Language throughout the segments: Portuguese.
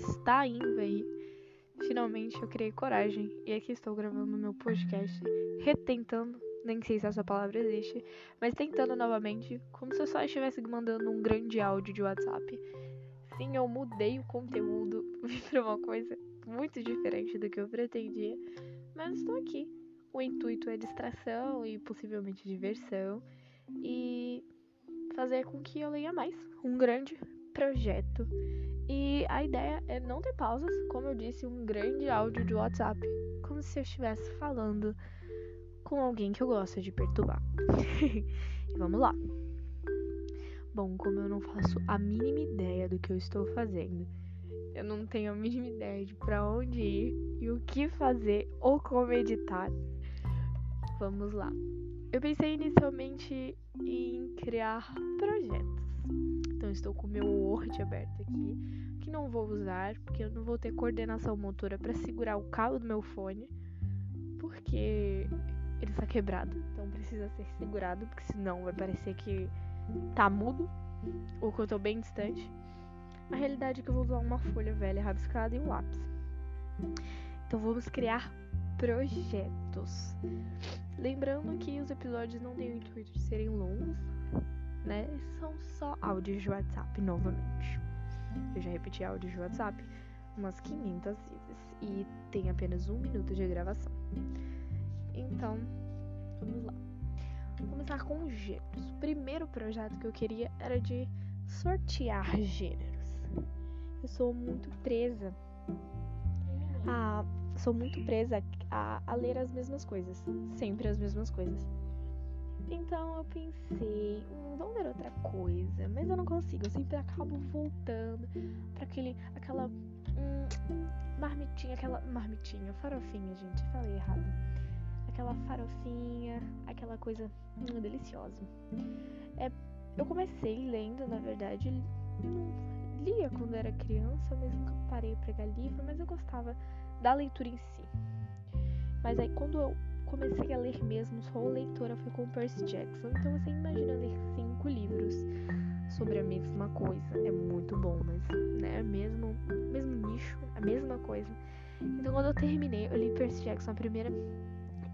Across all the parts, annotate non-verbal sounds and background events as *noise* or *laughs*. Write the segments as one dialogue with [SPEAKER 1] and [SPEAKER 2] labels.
[SPEAKER 1] está indo aí. Finalmente eu criei coragem e aqui estou gravando meu podcast, retentando, nem sei se essa palavra existe, mas tentando novamente, como se eu só estivesse mandando um grande áudio de WhatsApp. Sim, eu mudei o conteúdo, *laughs* vim pra uma coisa muito diferente do que eu pretendia, mas estou aqui. O intuito é distração e possivelmente diversão e fazer com que eu leia mais. Um grande projeto. E a ideia é não ter pausas, como eu disse, um grande áudio de WhatsApp, como se eu estivesse falando com alguém que eu gosto de perturbar. *laughs* e vamos lá. Bom, como eu não faço a mínima ideia do que eu estou fazendo, eu não tenho a mínima ideia de para onde ir e o que fazer ou como editar. Vamos lá. Eu pensei inicialmente em criar projetos. Então estou com o meu Word aberto aqui, que não vou usar, porque eu não vou ter coordenação motora para segurar o cabo do meu fone, porque ele está quebrado, então precisa ser segurado, porque senão vai parecer que tá mudo ou que eu tô bem distante. A realidade é que eu vou usar uma folha velha rabiscada e um lápis. Então vamos criar projetos. Lembrando que os episódios não têm o intuito de serem longos, né? São só áudios de WhatsApp novamente. Eu já repeti áudios de WhatsApp umas 500 vezes e tem apenas um minuto de gravação. Então, vamos lá. Vou começar com gêneros. O primeiro projeto que eu queria era de sortear gêneros. Eu sou muito presa a. Sou muito presa a, a ler as mesmas coisas. Sempre as mesmas coisas. Então eu pensei, hum, vamos ver outra coisa, mas eu não consigo, eu sempre acabo voltando para aquele, aquela hum, marmitinha, aquela marmitinha, farofinha, gente, falei errado. Aquela farofinha, aquela coisa hum, deliciosa. É, eu comecei lendo, na verdade, lia quando era criança, mas nunca parei para pegar livro, mas eu gostava da leitura em si. Mas aí quando eu comecei a ler mesmo, sou leitora foi com Percy Jackson. Então você imagina ler cinco livros sobre a mesma coisa. É muito bom, mas né, mesmo, mesmo nicho, a mesma coisa. Então quando eu terminei, eu li Percy Jackson a primeira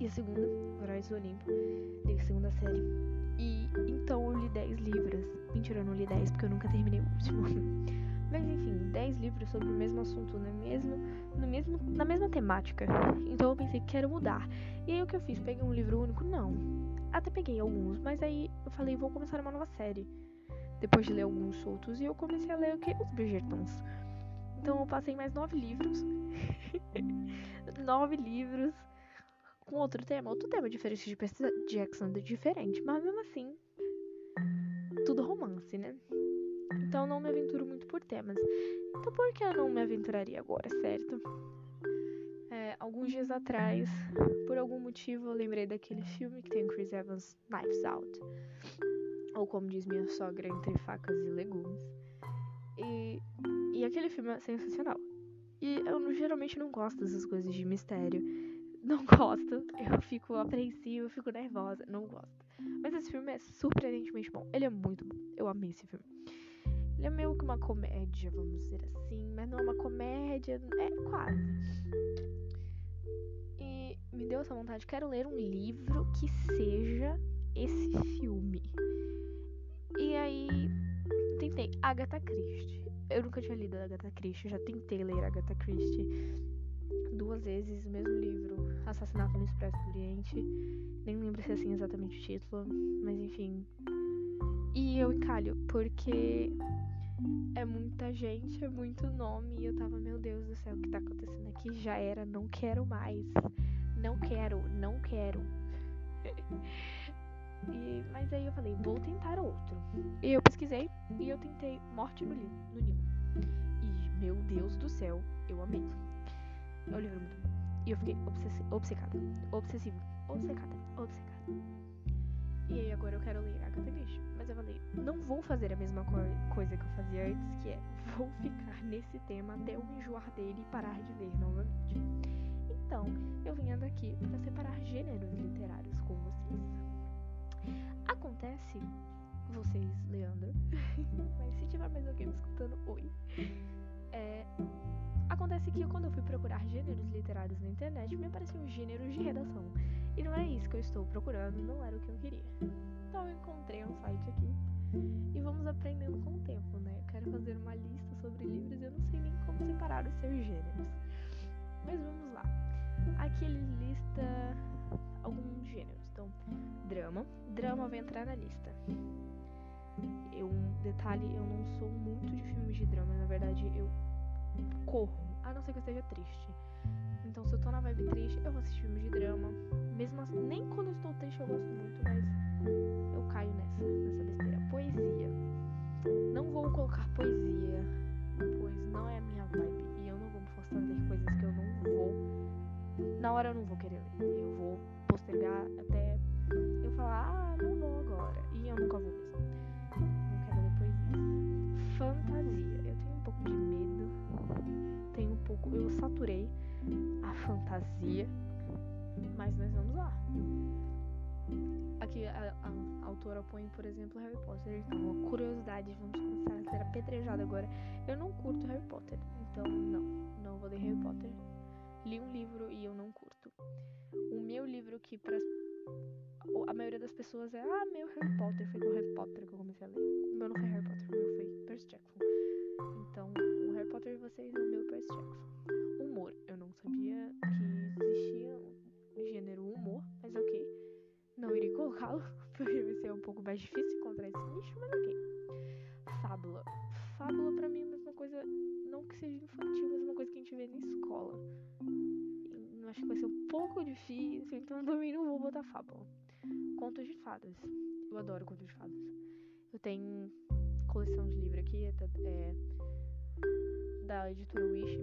[SPEAKER 1] e a segunda, Heróis do Olimpo, li a segunda série. E então eu li 10 livros. Mentira, eu não li 10 porque eu nunca terminei o último. *laughs* Mas enfim, 10 livros sobre o mesmo assunto, no mesmo, no mesmo, na mesma temática. Então eu pensei, quero mudar. E aí o que eu fiz? Peguei um livro único? Não. Até peguei alguns, mas aí eu falei, vou começar uma nova série. Depois de ler alguns soltos, e eu comecei a ler o que? Os Bridgertons. Então eu passei mais nove livros. *laughs* nove livros com outro tema. Outro tema diferente de Percy Jackson, diferente. Mas mesmo assim, tudo romance, né? Então não me aventuro muito por temas. Então por que eu não me aventuraria agora, certo? É, alguns dias atrás, por algum motivo, eu lembrei daquele filme que tem Chris Evans, Knives Out. Ou como diz minha sogra, Entre Facas e Legumes. E, e aquele filme é sensacional. E eu geralmente não gosto dessas coisas de mistério. *laughs* Não gosto. Eu fico apreensiva, eu fico nervosa. Não gosto. Mas esse filme é surpreendentemente bom. Ele é muito bom. Eu amei esse filme. Ele é meio que uma comédia, vamos dizer assim, mas não é uma comédia, é quase. E me deu essa vontade, quero ler um livro que seja esse filme. E aí tentei Agatha Christie. Eu nunca tinha lido Agatha Christie, já tentei ler Agatha Christie duas vezes, o mesmo livro, Assassinato no Expresso do Oriente. Nem lembro se é assim exatamente o título, mas enfim. E eu encalho, porque é muita gente, é muito nome. E eu tava, meu Deus do céu, o que tá acontecendo aqui? Já era, não quero mais. Não quero, não quero. *laughs* e, mas aí eu falei, vou tentar outro. E eu pesquisei e eu tentei Morte no, no Nilo. E, meu Deus do céu, eu amei. É um livro muito bom. E eu fiquei obcecada. Obsessivo. Obcecada. Obcecada. E aí agora eu quero ler Agatha Christie. Eu falei, não vou fazer a mesma co coisa que eu fazia antes, que é *laughs* vou ficar nesse tema até eu enjoar dele e parar de ler novamente. Então, eu vim aqui para separar gêneros literários com vocês. Acontece, vocês, Leandro, *laughs* mas se tiver mais alguém me escutando, oi. É, Acontece que quando eu fui procurar gêneros literários na internet, me apareciam gêneros de redação. E não é isso que eu estou procurando, não era o que eu queria. Então eu encontrei um site aqui e vamos aprendendo com o tempo, né? Eu quero fazer uma lista sobre livros e eu não sei nem como separar os seus gêneros. Mas vamos lá. Aqui ele lista alguns gêneros. Então, drama. Drama vai entrar na lista. Eu, detalhe, eu não sou muito de filmes de drama, na verdade eu corro, a não ser que eu esteja triste. Então, se eu tô na vibe triste, eu vou assistir filmes de drama. Mesmo assim, nem quando eu estou triste eu gosto muito, mas eu caio nessa, nessa besteira. Poesia. Não vou colocar poesia, pois não é a minha vibe. E eu não vou me forçar a ler coisas que eu não vou. Na hora eu não vou querer ler. Eu vou postergar até eu falar, ah, não vou agora. E eu nunca vou mesmo. Não quero ler poesia. Fantasia. Fantasia. Mas nós vamos lá. Aqui a, a, autora põe, por exemplo, Harry Potter. Então, uma curiosidade, vamos começar a ser apedrejada agora. Eu não curto Harry Potter, então não, não vou ler Harry Potter. Li um livro e eu não curto. O meu livro que para a maioria das pessoas é ah, meu Harry Potter, foi com Harry Potter que eu comecei a ler. O meu não foi Harry Potter, o meu foi Percy Jackson. Então, o Harry Potter de vocês é o meu Percy Jackson. Mais difícil encontrar esse nicho, mas ok. Fábula. Fábula pra mim é a mesma coisa, não que seja infantil, mas uma coisa que a gente vê na escola. Eu acho que vai ser um pouco difícil, então também não vou botar fábula. Contos de fadas. Eu adoro contos de fadas. Eu tenho coleção de livro aqui, é, é da editora Wish.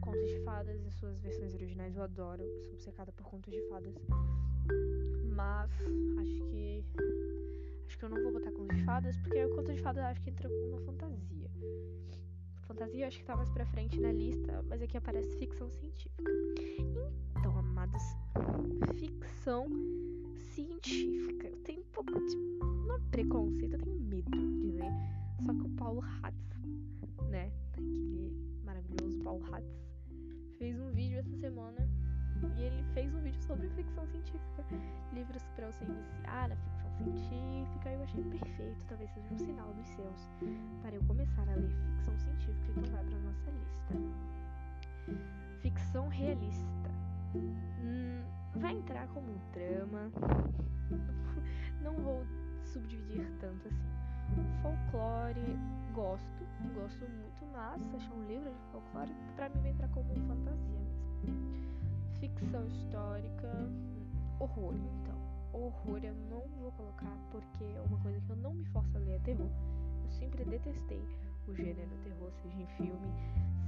[SPEAKER 1] Contos de fadas e suas versões originais eu adoro. Sou obcecada por contos de fadas. Mas acho que. Acho que eu não vou botar contos de fadas, porque o conto de fadas acho que entra com uma fantasia. Fantasia acho que tá mais pra frente na lista, mas aqui aparece ficção científica. Então, amados, ficção científica. Eu tenho um pouco de. Não é preconceito, eu tenho medo de ler. Só que o Paulo Hatz, né? Aquele maravilhoso Paulo Hatz, fez um vídeo essa semana e ele fez um vídeo sobre ficção científica. Livros para você iniciar na ficção científica. Eu achei perfeito, talvez seja um sinal dos céus para eu começar a ler ficção científica. Então vai para nossa lista. Ficção realista. Hum, vai entrar como drama. *laughs* Não vou subdividir tanto assim. Folclore, gosto, gosto muito, mas achar um livro de folclore pra mim vai entrar como fantasia mesmo. Ficção histórica, horror, então. Horror eu não vou colocar porque é uma coisa que eu não me forço a ler é terror. Eu sempre detestei o gênero terror, seja em filme,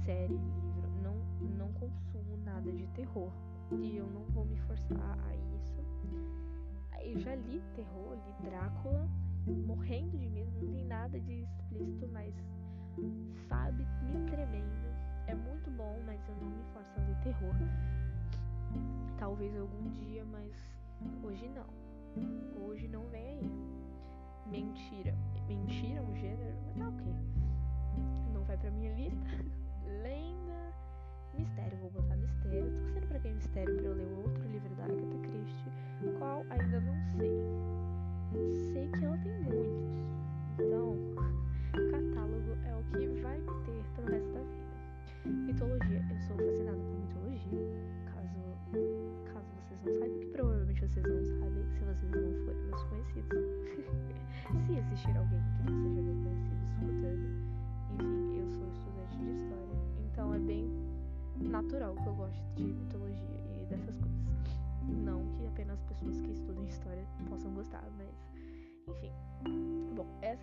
[SPEAKER 1] série, livro. Não, não consumo nada de terror e eu não vou me forçar a isso. Eu já li terror, li Drácula, morrendo de medo, não tem nada de explícito, mas sabe, me tremendo. É muito bom, mas eu não me forço a ler terror. Talvez algum dia, mas hoje não. Hoje não vem aí. Mentira. Mentira é um gênero, mas tá ok. Não vai pra minha lista. *laughs*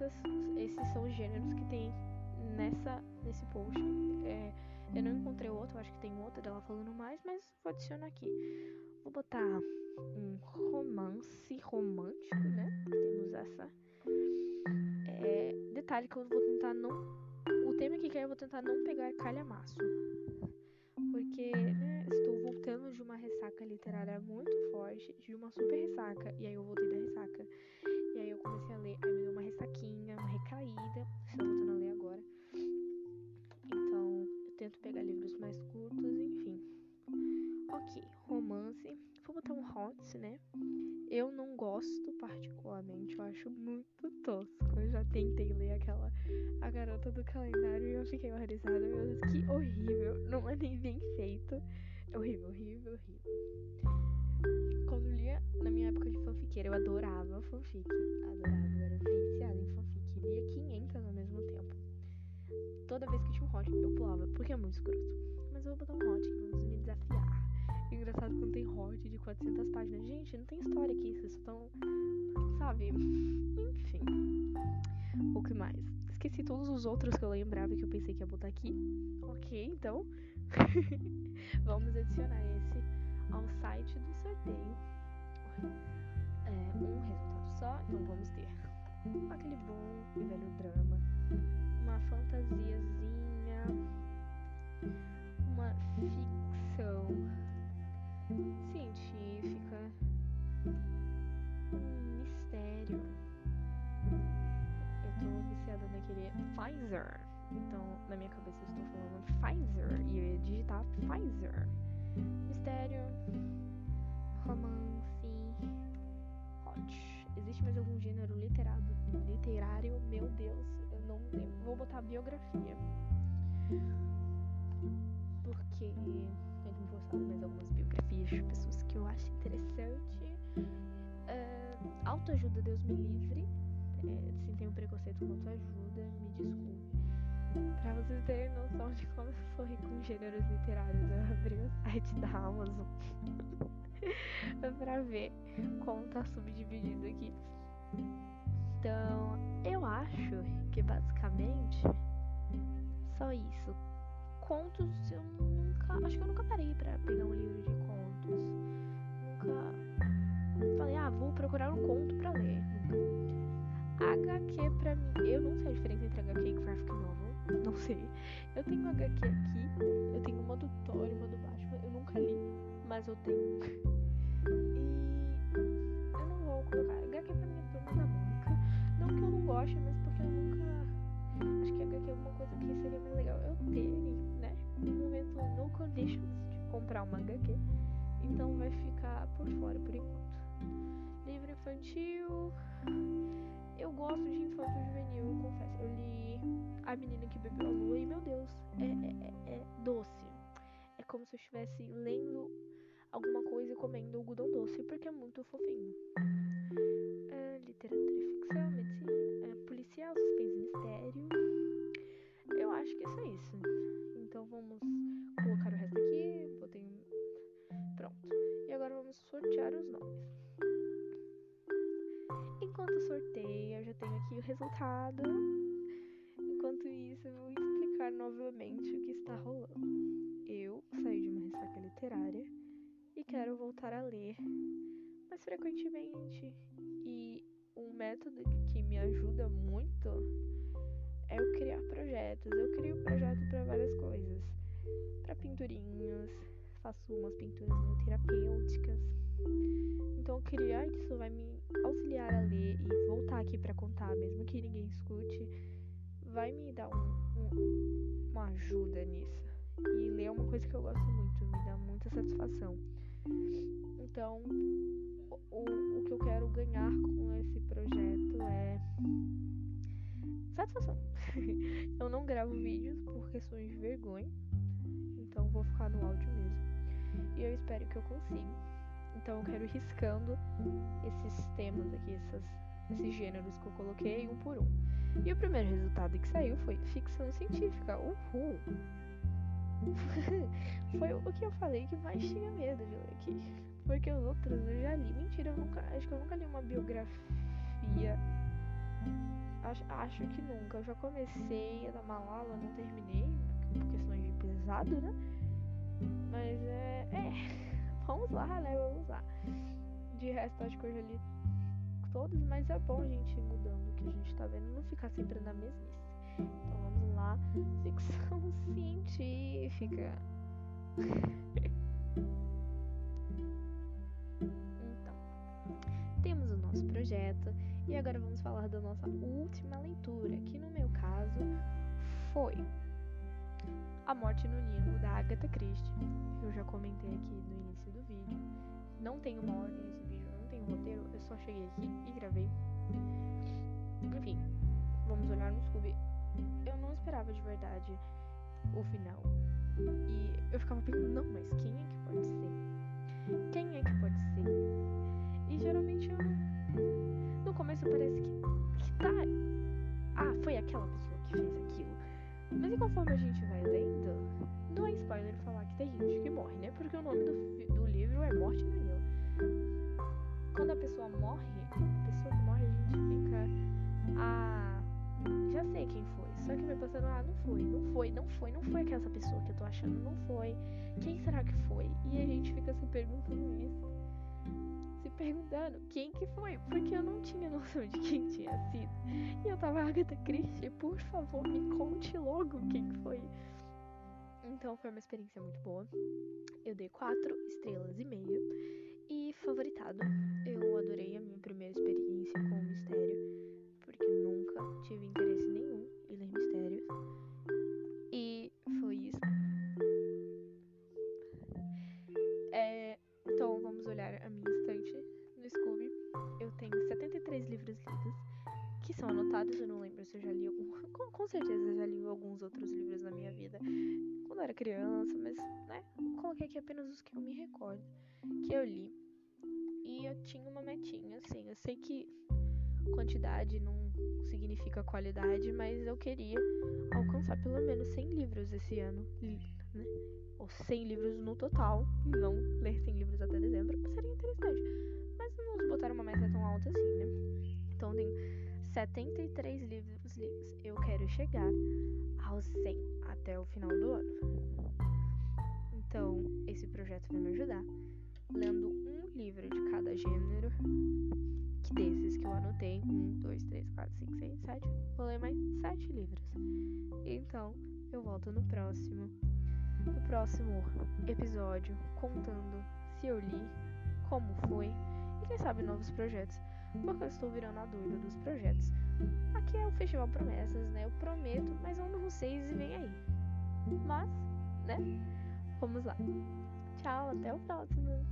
[SPEAKER 1] essas, esses são os gêneros que tem nessa, nesse post. É, eu não encontrei outro, acho que tem outro dela falando mais, mas vou adicionar aqui. Vou botar um romance romântico, né? Temos essa. É, detalhe que eu vou tentar não. O tema que quer eu vou tentar não pegar calhamaço. Porque, né, estou voltando de uma ressaca literária muito forte, de uma super ressaca, e aí eu voltei da ressaca. E aí eu comecei a ler, aí me deu uma ressaquinha, uma recaída. Estou voltando a ler agora. Então, eu tento pegar livros mais curtos, enfim. Ok, romance. Vou botar um hot, né? Eu não gosto particularmente, eu acho muito tosco. Eu já tentei ler aquela A Garota do Calendário e eu fiquei horrorizada. Meu Deus, que horrível. Não é nem bem feito. É horrível, horrível, horrível. Quando lia na minha época de fanfiqueira, eu adorava fanfic. Adorava, eu era viciada em fanfic. Lia 500 ao mesmo tempo. Toda vez que tinha um hot, eu pulava, porque é muito escroto. Mas eu vou botar um hot, vamos me desafiar. Engraçado quando tem hot de 400 páginas. Gente, não tem história aqui, vocês estão. Sabe? *laughs* Enfim. O que mais? Esqueci todos os outros que eu lembrava que eu pensei que ia botar aqui. Ok, então. *laughs* Vamos adicionar esse ao site do sorteio. É, um resultado só, então vamos ter aquele bom e velho drama, uma fantasiazinha, literário? Meu Deus, eu não lembro. Vou botar biografia. Porque eu tenho postado mais algumas biografias de pessoas que eu acho interessante. Uh, autoajuda, Deus me livre. É, se tem um preconceito com autoajuda, me desculpe. Pra vocês terem noção de como eu sou rico com gêneros literários, eu abri o site da Amazon *laughs* pra ver como tá subdividido aqui. Então, eu acho que basicamente só isso. Contos eu nunca. Acho que eu nunca parei pra pegar um livro de contos. Nunca falei, ah, vou procurar um conto pra ler. HQ pra mim. Eu não sei a diferença entre HQ e graphic novel. *laughs* Não sei. Eu tenho HQ aqui. Eu tenho uma do Thor e uma do Batman. Eu nunca li, mas eu tenho. *laughs* E Goste, mas porque eu nunca. Acho que HQ é uma coisa que seria mais legal eu ter, né? No momento, no conditions de comprar uma HQ. Então vai ficar por fora por enquanto. Livro infantil. Eu gosto de infanto juvenil, eu confesso. Eu li A Menina que Bebeu a Lua e, meu Deus, é, é, é, é doce. É como se eu estivesse lendo alguma coisa e comendo algodão doce, porque é muito fofinho. É, literatura e ficção, medicina, é, policial, suspense e mistério. Eu acho que é só isso. Então vamos colocar o resto aqui. Botei. Pronto. E agora vamos sortear os nomes. Enquanto sorteio, eu já tenho aqui o resultado. Enquanto isso, eu vou explicar novamente o que está rolando. Eu saí de uma ressaca literária e quero voltar a ler mais frequentemente. E um método que me ajuda muito é eu criar projetos. Eu crio projetos para várias coisas. Para pinturinhas, faço umas pinturas meio terapêuticas. Então criar isso vai me auxiliar a ler e voltar aqui para contar, mesmo que ninguém escute, vai me dar um, um, uma ajuda nisso. E ler é uma coisa que eu gosto muito, me dá muita satisfação. Então, o, o que eu quero ganhar com esse projeto é satisfação. *laughs* eu não gravo vídeos por questões de vergonha, então vou ficar no áudio mesmo. E eu espero que eu consiga. Então eu quero ir riscando esses temas aqui, essas, esses gêneros que eu coloquei um por um. E o primeiro resultado que saiu foi ficção científica. Uhul! *laughs* foi o que eu falei que mais tinha medo de ler aqui. Porque os outros eu já li. Mentira, eu nunca. Acho que eu nunca li uma biografia. Acho, acho que nunca. Eu já comecei a dar Malala, não terminei. Por questões de pesado, né? Mas é. É. *laughs* Vamos lá, né? Vamos lá. De resto, acho que eu já li todos, mas é bom a gente ir mudando o que a gente tá vendo, não ficar sempre na mesmice. Então vamos lá. Ficção *laughs* científica. então, temos o nosso projeto e agora vamos falar da nossa última leitura, que no meu caso foi A Morte no Nilo, da Agatha Christie. Eu já comentei aqui no início do vídeo. Não tem uma ordem esse vídeo, não tem roteiro, eu só cheguei aqui e gravei. Enfim, vamos olhar no Scooby. Eu não esperava de verdade o final. E eu ficava pensando, não, mas quem é que pode ser? Quem é que pode ser? E geralmente eu no começo parece que, que tá. Ah, foi aquela pessoa que fez aquilo. Mas e conforme a gente vai lendo, não é spoiler falar que tem gente que morre, né? Porque o nome do, do livro é Morte no Nilo. Quando a pessoa morre, quem foi. Só que vai passando, ah, não foi, não foi, não foi, não foi aquela pessoa que eu tô achando, não foi. Quem será que foi? E a gente fica se perguntando isso. Se perguntando quem que foi, porque eu não tinha noção de quem tinha sido. E eu tava, Agatha Christie, por favor, me conte logo quem foi. Então foi uma experiência muito boa. Eu dei quatro estrelas e meia. E favoritado, eu adorei a minha primeira experiência com o mistério, porque nunca tive interesse nenhum em ler mistérios. E foi isso. É, então vamos olhar a minha estante no Scooby. Eu tenho 73 livros lidos, que são anotados, eu não lembro se eu já li algum. *laughs* Com, com certeza eu já li alguns outros livros na minha vida quando eu era criança, mas né, coloquei aqui apenas os que eu me recordo que eu li. E eu tinha uma metinha, assim, eu sei que quantidade não significa qualidade, mas eu queria alcançar pelo menos 100 livros esse ano, né? Ou 100 livros no total, não ler 100 livros até dezembro, seria interessante. Mas não nos botaram uma meta tão alta assim, né? Então tem 73 livros lidos. Eu quero chegar aos 100 até o final do ano. Então, esse projeto vai me ajudar lendo anotei, 1, 2, 3, 4, 5, 6, 7. Vou ler mais 7 livros. Então, eu volto no próximo. No próximo episódio, contando se eu li, como foi e quem sabe novos projetos. Porque eu estou virando a doida dos projetos. Aqui é o Festival Promessas, né? Eu prometo, mas um de vocês e vem aí. Mas, né? Vamos lá. Tchau, até o próximo.